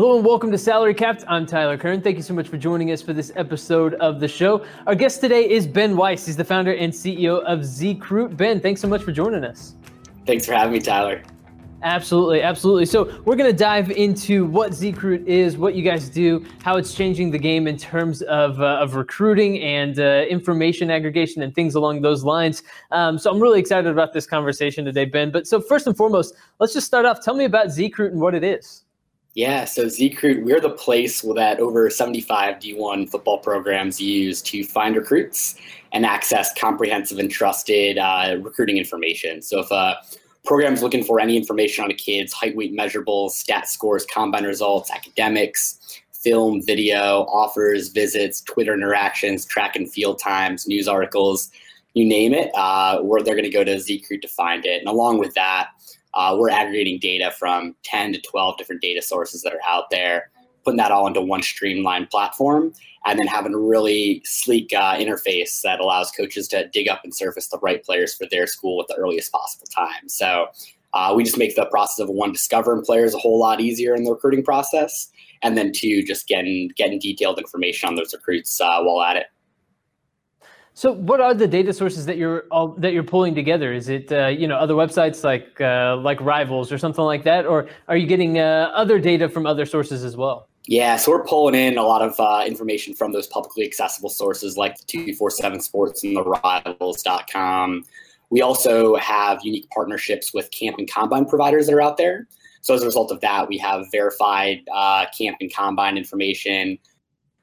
Hello and welcome to Salary Capped. I'm Tyler Kern. Thank you so much for joining us for this episode of the show. Our guest today is Ben Weiss. He's the founder and CEO of Zcruit. Ben, thanks so much for joining us. Thanks for having me, Tyler. Absolutely, absolutely. So we're going to dive into what Zcruit is, what you guys do, how it's changing the game in terms of, uh, of recruiting and uh, information aggregation and things along those lines. Um, so I'm really excited about this conversation today, Ben. But so first and foremost, let's just start off. Tell me about Zcruit and what it is. Yeah, so Zcruit, we're the place that over 75 D1 football programs use to find recruits and access comprehensive and trusted uh, recruiting information. So if a program's looking for any information on a kid's height, weight measurables, stat scores, combine results, academics, film, video, offers, visits, Twitter interactions, track and field times, news articles, you name it, uh, they're going to go to Zcruit to find it. And along with that, uh, we're aggregating data from 10 to 12 different data sources that are out there, putting that all into one streamlined platform, and then having a really sleek uh, interface that allows coaches to dig up and surface the right players for their school at the earliest possible time. So uh, we just make the process of one discovering players a whole lot easier in the recruiting process, and then two just getting getting detailed information on those recruits uh, while at it. So, what are the data sources that you're all, that you're pulling together? Is it uh, you know other websites like uh, like Rivals or something like that, or are you getting uh, other data from other sources as well? Yeah, so we're pulling in a lot of uh, information from those publicly accessible sources like the 247 Sports and the Rivals.com. We also have unique partnerships with camp and combine providers that are out there. So as a result of that, we have verified uh, camp and combine information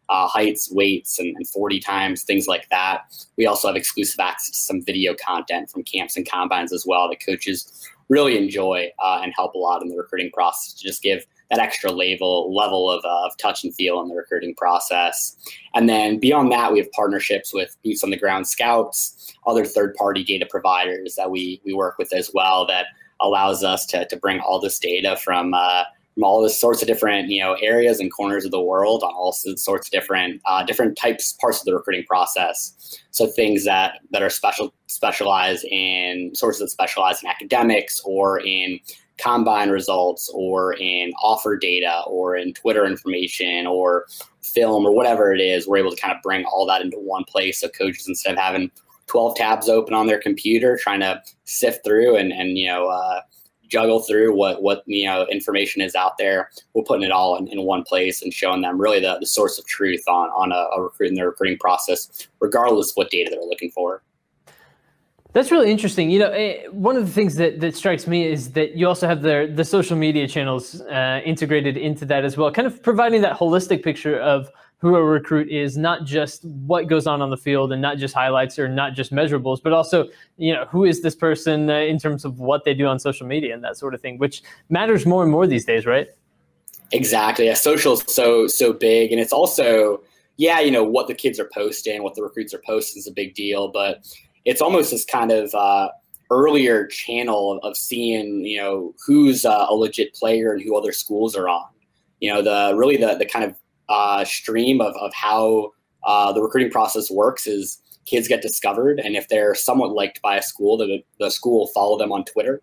uh, heights, weights, and, and 40 times, things like that. We also have exclusive access to some video content from camps and combines as well that coaches really enjoy uh, and help a lot in the recruiting process to just give that extra level level of, uh, of touch and feel in the recruiting process. And then beyond that, we have partnerships with boots on the ground scouts, other third party data providers that we we work with as well that allows us to, to bring all this data from uh, from all the sorts of different you know areas and corners of the world on all sorts of different uh, different types parts of the recruiting process. So things that that are special specialize in sources that specialize in academics or in combine results or in offer data or in Twitter information or film or whatever it is, we're able to kind of bring all that into one place. So coaches instead of having 12 tabs open on their computer trying to sift through and, and you know uh, juggle through what what you know information is out there. We're putting it all in, in one place and showing them really the, the source of truth on on a, a recruiting their recruiting process, regardless of what data they're looking for. That's really interesting. You know, eh, one of the things that, that strikes me is that you also have the the social media channels uh, integrated into that as well, kind of providing that holistic picture of who a recruit is, not just what goes on on the field and not just highlights or not just measurables, but also, you know, who is this person uh, in terms of what they do on social media and that sort of thing, which matters more and more these days, right? Exactly. Yeah, social is so so big, and it's also, yeah, you know, what the kids are posting, what the recruits are posting is a big deal, but it's almost this kind of uh, earlier channel of, seeing, you know, who's uh, a legit player and who other schools are on. You know, the really the the kind of uh, stream of, of how uh, the recruiting process works is kids get discovered and if they're somewhat liked by a school the, the school will follow them on twitter.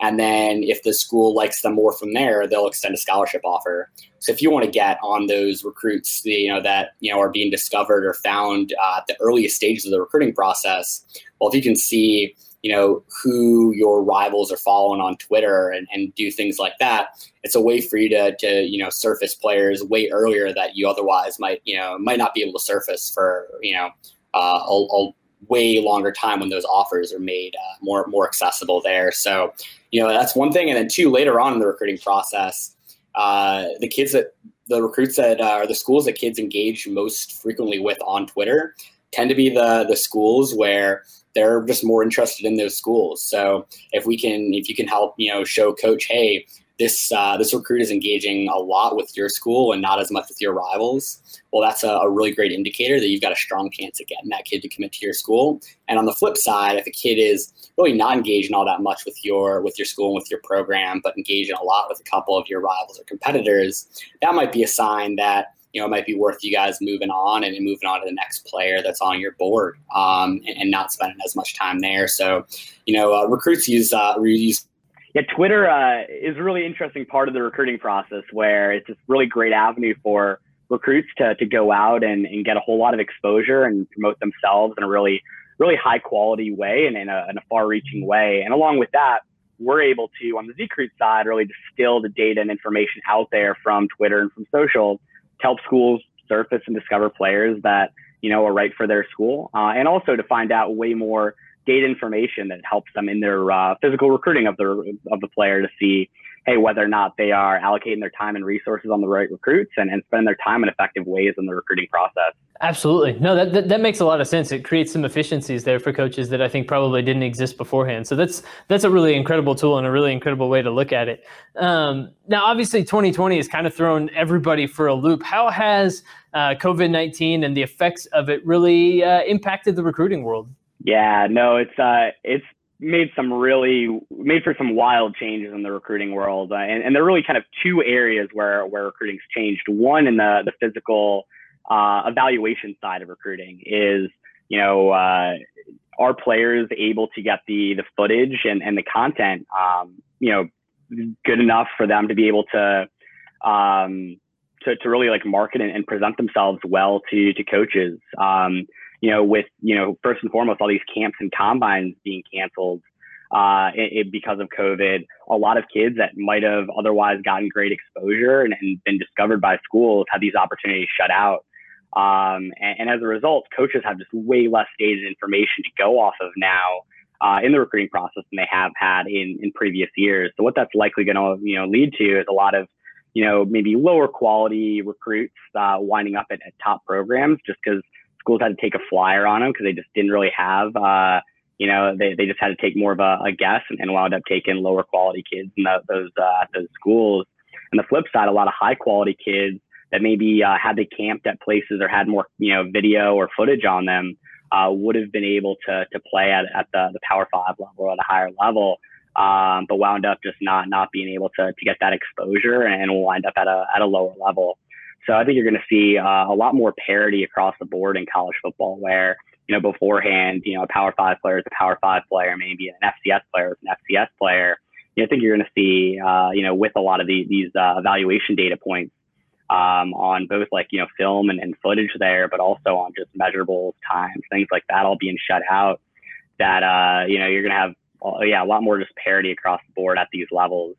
And then if the school likes them more from there they'll extend a scholarship offer. So if you want to get on those recruits you know that you know are being discovered or found uh, at the earliest stages of the recruiting process well if you can see you know who your rivals are following on Twitter and, and do things like that. It's a way for you to to you know surface players way earlier that you otherwise might you know might not be able to surface for you know uh, a, a, way longer time when those offers are made uh, more more accessible there. So you know that's one thing, and then two later on in the recruiting process, uh, the kids that the recruits that uh, are the schools that kids engage most frequently with on Twitter tend to be the the schools where they're just more interested in those schools. So if we can, if you can help, you know, show coach, hey, this uh, this recruit is engaging a lot with your school and not as much with your rivals. Well, that's a, a, really great indicator that you've got a strong chance of getting that kid to commit to your school. And on the flip side, if a kid is really not engaging all that much with your with your school and with your program, but engaging a lot with a couple of your rivals or competitors, that might be a sign that you know, it might be worth you guys moving on and moving on to the next player that's on your board um, and, and, not spending as much time there. So, you know, uh, recruits use uh, use yeah, Twitter uh, is a really interesting part of the recruiting process where it's a really great avenue for recruits to, to go out and, and get a whole lot of exposure and promote themselves in a really, really high quality way and in a, in a far reaching way. And along with that, we're able to, on the Zcruit side, really distill the data and information out there from Twitter and from social help schools surface and discover players that, you know, are right for their school. Uh, and also to find out way more data information that helps them in their uh, physical recruiting of the of the player to see hey whether or not they are allocating their time and resources on the right recruits and, and spending their time in effective ways in the recruiting process. Absolutely. No that, that, that makes a lot of sense. It creates some efficiencies there for coaches that i think probably didn't exist beforehand. So that's that's a really incredible tool and a really incredible way to look at it. Um, now obviously 2020 has kind of thrown everybody for a loop. How has uh, covid-19 and the effects of it really uh, impacted the recruiting world? Yeah, no, it's uh, it's made some really made for some wild changes in the recruiting world, uh, and and there are really kind of two areas where where recruiting's changed. One in the the physical uh, evaluation side of recruiting is you know uh, are players able to get the the footage and and the content um, you know good enough for them to be able to um, to, to really like market and, and present themselves well to to coaches. Um, you know, with, you know, first and foremost, all these camps and combines being canceled uh, it, it, because of COVID, a lot of kids that might have otherwise gotten great exposure and, and been discovered by schools have these opportunities shut out. Um, and, and, as a result, coaches have just way less data and information to go off of now uh, in the recruiting process than they have had in, in previous years. So what that's likely going to you know lead to is a lot of you know maybe lower quality recruits uh, winding up at, at top programs just because schools had to take a flyer on them because they just didn't really have, uh, you know, they, they just had to take more of a, a guess and, and wound up taking lower quality kids in the, those uh, those schools. And the flip side, a lot of high quality kids that maybe uh, had they camped at places or had more, you know, video or footage on them uh, would have been able to to play at, at the, the Power Five level or at a higher level. Um, but wound up just not not being able to to get that exposure and wind up at a at a lower level. So I think you're going to see uh, a lot more parity across the board in college football, where you know beforehand, you know, a Power Five player is a Power Five player, maybe an FCS player is an FCS player. You know, I think you're going to see, uh, you know, with a lot of the, these uh, evaluation data points um, on both like you know film and, and footage there, but also on just measurables, times, things like that, all being shut out. That uh, you know you're going to have, uh, yeah, a lot more just parity across the board at these levels.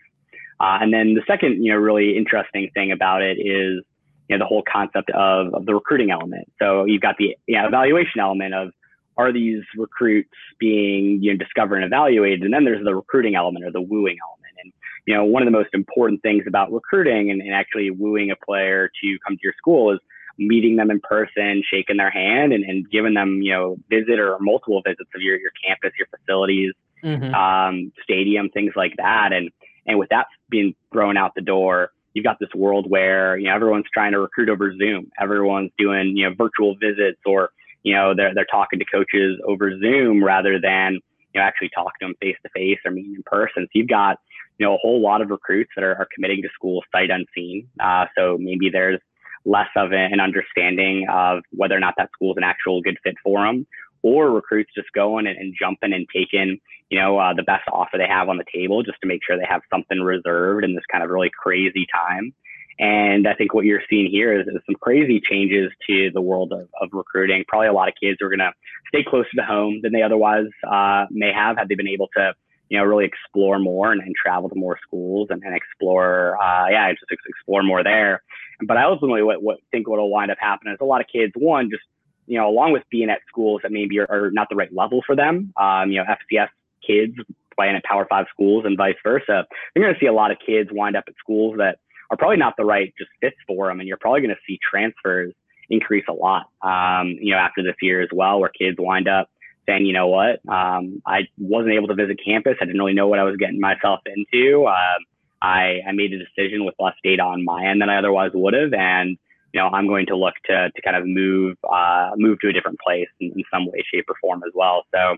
Uh, and then the second, you know, really interesting thing about it is you know, the whole concept of, of the recruiting element. So you've got the you know, evaluation element of are these recruits being you know discovered and evaluated, and then there's the recruiting element or the wooing element. And you know, one of the most important things about recruiting and, and actually wooing a player to come to your school is meeting them in person, shaking their hand, and, and giving them you know visit or multiple visits of your your campus, your facilities, mm-hmm. um, stadium, things like that. And and with that being thrown out the door you've got this world where you know everyone's trying to recruit over Zoom. Everyone's doing you know virtual visits or you know they're they're talking to coaches over Zoom rather than you know actually talking to them face to face or meeting in person. So you've got you know a whole lot of recruits that are, are committing to school sight unseen. Uh, so maybe there's less of an understanding of whether or not that school is an actual good fit for them, or recruits just going and, and jumping and taking you know, uh, the best offer they have on the table just to make sure they have something reserved in this kind of really crazy time. And I think what you're seeing here is, is some crazy changes to the world of, of recruiting. Probably a lot of kids are going to stay closer to home than they otherwise uh, may have had they been able to, you know, really explore more and, and travel to more schools and, and explore, uh, yeah, just explore more there. But I ultimately what, what think what will wind up happening is a lot of kids, one, just, you know, along with being at schools that maybe are, are not the right level for them, um, you know, FCS kids playing at Power Five schools and vice versa. You're going to see a lot of kids wind up at schools that are probably not the right just fits for them, and you're probably going to see transfers increase a lot. Um, you know, after this year as well, where kids wind up saying, you know what, um, I wasn't able to visit campus. I didn't really know what I was getting myself into. Uh, I, I made a decision with less data on my end than I otherwise would have, and you know, I'm going to look to to kind of move uh, move to a different place in, in some way, shape, or form as well. So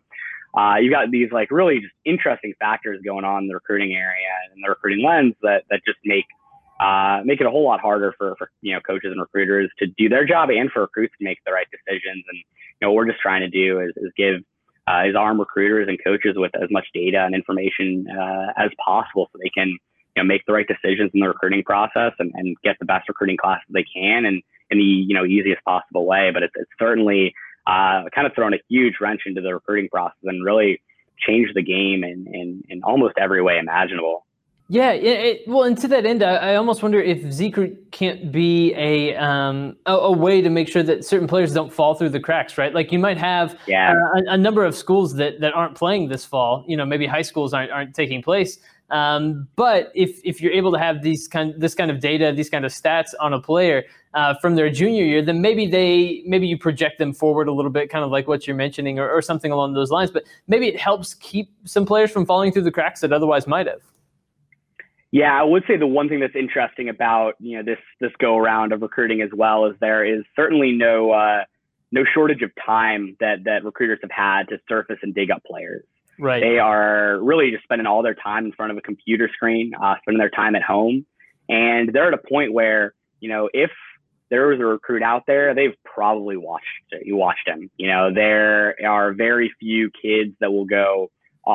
uh, you got these like really just interesting factors going on in the recruiting area and the recruiting lens that that just make uh, make it a whole lot harder for, for you know coaches and recruiters to do their job and for recruits to make the right decisions. And you know what we're just trying to do is, is give uh, is arm recruiters and coaches with as much data and information uh, as possible so they can you know make the right decisions in the recruiting process and, and get the best recruiting class they can and in the you know easiest possible way. But it's, it's certainly uh, kind of thrown a huge wrench into the recruiting process and really changed the game in, in, in almost every way imaginable. Yeah, it, well, and to that end, I, I almost wonder if Zcruit can't be a, um, a, a way to make sure that certain players don't fall through the cracks, right? Like you might have yeah. uh, a, a, number of schools that, that aren't playing this fall. You know, maybe high schools aren't aren't taking place. Um, but if if you're able to have these kind this kind of data, these kind of stats on a player uh, from their junior year, then maybe they maybe you project them forward a little bit, kind of like what you're mentioning, or, or something along those lines. But maybe it helps keep some players from falling through the cracks that otherwise might have. Yeah, I would say the one thing that's interesting about you know this this go around of recruiting as well is there is certainly no uh, no shortage of time that that recruiters have had to surface and dig up players. Right. They are really just spending all their time in front of a computer screen, uh, spending their time at home, and they're at a point where you know if there was a recruit out there, they've probably watched you watched him. You know, there are very few kids that will go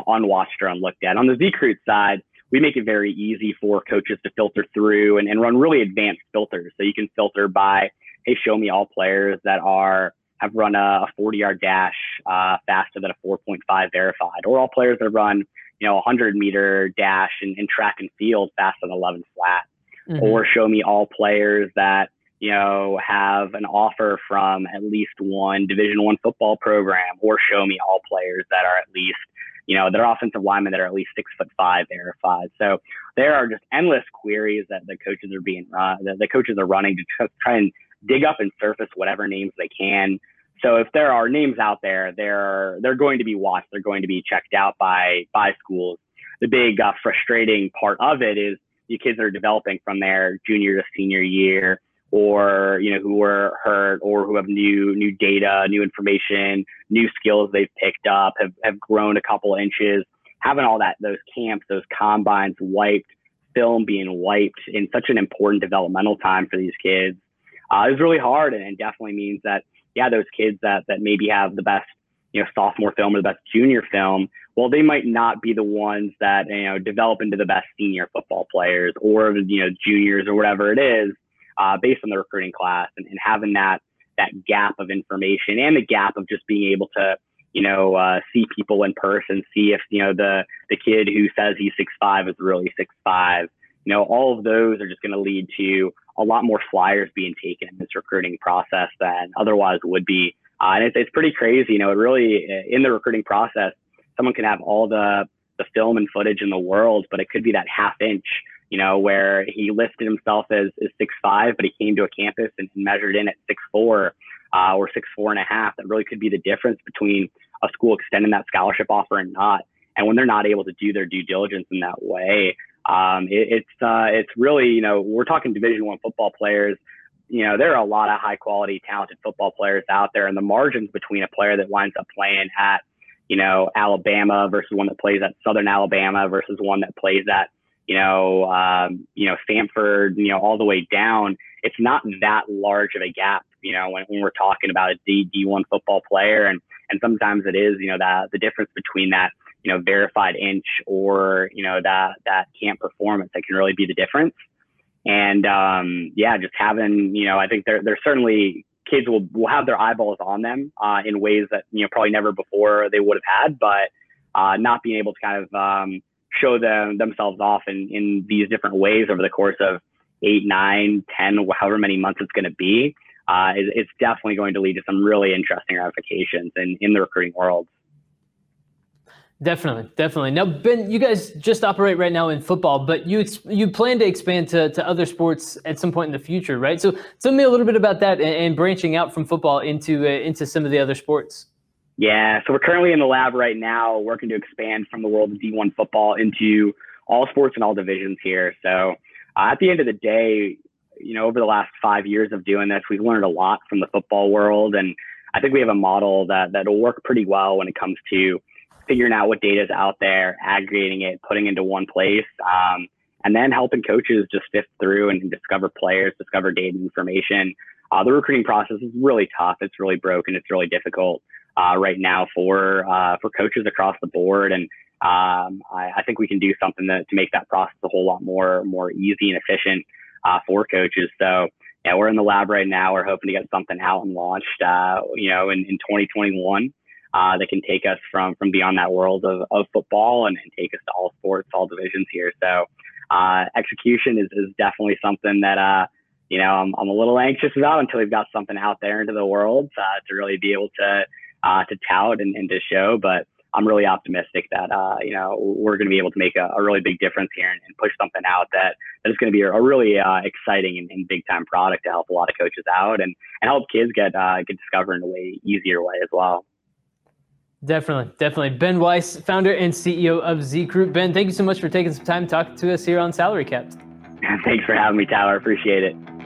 unwatched or unlooked at. On the Zcruit side, we make it very easy for coaches to filter through and, and run really advanced filters. So you can filter by, hey, show me all players that are have run a, 40 yard dash uh, faster than a 4.5 verified, or all players that run, you know, a 100 meter dash in, in track and field faster than 11 flat, mm-hmm. or show me all players that you know have an offer from at least one Division One football program, or show me all players that are at least you know, they're offensive linemen that are at least six foot five verified. So there are just endless queries that the coaches are being, uh, the, the coaches are running to try and dig up and surface whatever names they can. So if there are names out there, they're they're going to be watched. They're going to be checked out by by schools. The big uh, frustrating part of it is the kids that are developing from their junior to senior year or you know who were hurt or who have new new data, new information, new skills they've picked up, have have grown a couple inches. Having all that those camps, those combines wiped, film being wiped in such an important developmental time for these kids uh, is really hard, and, and definitely means that yeah, those kids that that maybe have the best you know sophomore film or the best junior film well they might not be the ones that you know develop into the best senior football players or you know juniors or whatever it is uh, based on the recruiting class and, and having that that gap of information and the gap of just being able to you know uh, see people in person, see if you know the the kid who says he's six five is really six five. You know, all of those are just going to lead to a lot more flyers being taken in this recruiting process than otherwise would be. Uh, and it's, it's pretty crazy. You know, it really in the recruiting process, someone can have all the the film and footage in the world, but it could be that half inch you know, where he listed himself as, as six five, but he came to a campus and measured in at six four uh, or six four and a half. That really could be the difference between a school extending that scholarship offer and not. And when they're not able to do their due diligence in that way, um, it, it's uh, it's really you know we're talking Division One football players. You know there are a lot of high quality, talented football players out there, and the margins between a player that winds up playing at you know Alabama versus one that plays at Southern Alabama versus one that plays at you know, um, you know, Stanford, you know, all the way down, it's not that large of a gap, you know, when, when we're talking about a D D1 football player. And, and sometimes it is, you know, that the difference between that, you know, verified inch or, you know, that, that camp performance that can really be the difference. And, um, yeah, just having, you know, I think there, there's certainly kids will, will have their eyeballs on them, uh, in ways that, you know, probably never before they would have had, but, uh, not being able to kind of, um, show them themselves off in, in these different ways over the course of eight, nine, ten, however many months it's going to be, uh, it, it's definitely going to lead to some really interesting ramifications in, in the recruiting world. Definitely, definitely. Now, Ben, you guys just operate right now in football, but you you plan to expand to, to other sports at some point in the future, right? So, tell me a little bit about that and, and branching out from football into uh, into some of the other sports. Yeah, so we're currently in the lab right now working to expand from the world of D1 football into all sports and all divisions here. So uh, at the end of the day, you know, over the last five years of doing this, we've learned a lot from the football world. And I think we have a model that, that'll work pretty well when it comes to figuring out what data is out there, aggregating it, putting into one place, um, and then helping coaches just sift through and discover players, discover data information. Uh, the recruiting process is really tough. It's really broken. It's really difficult. Uh, right now for uh, for coaches across the board, and um, I, I, think we can do something to, to make that process a whole lot more more easy and efficient uh, for coaches. So yeah, we're in the lab right now. We're hoping to get something out and launched, uh, you know, in, in 2021 uh, that can take us from from beyond that world of, of football and, and take us to all sports, all divisions here. So uh, execution is, is definitely something that uh, you know I'm, I'm a little anxious about until we've got something out there into the world uh, to really be able to uh, to tout and, and to show. But I'm really optimistic that uh, you know we're going to be able to make a, a really big difference here and, and, push something out that that is going to be a, a really uh, exciting and, and, big time product to help a lot of coaches out and, and help kids get uh, get discovered in a way easier way as well. Definitely, definitely. Ben Weiss, founder and CEO of Zcruit. Ben, thank you so much for taking some time talking to us here on Salary Capped. Thanks for having me, Tyler. Appreciate it.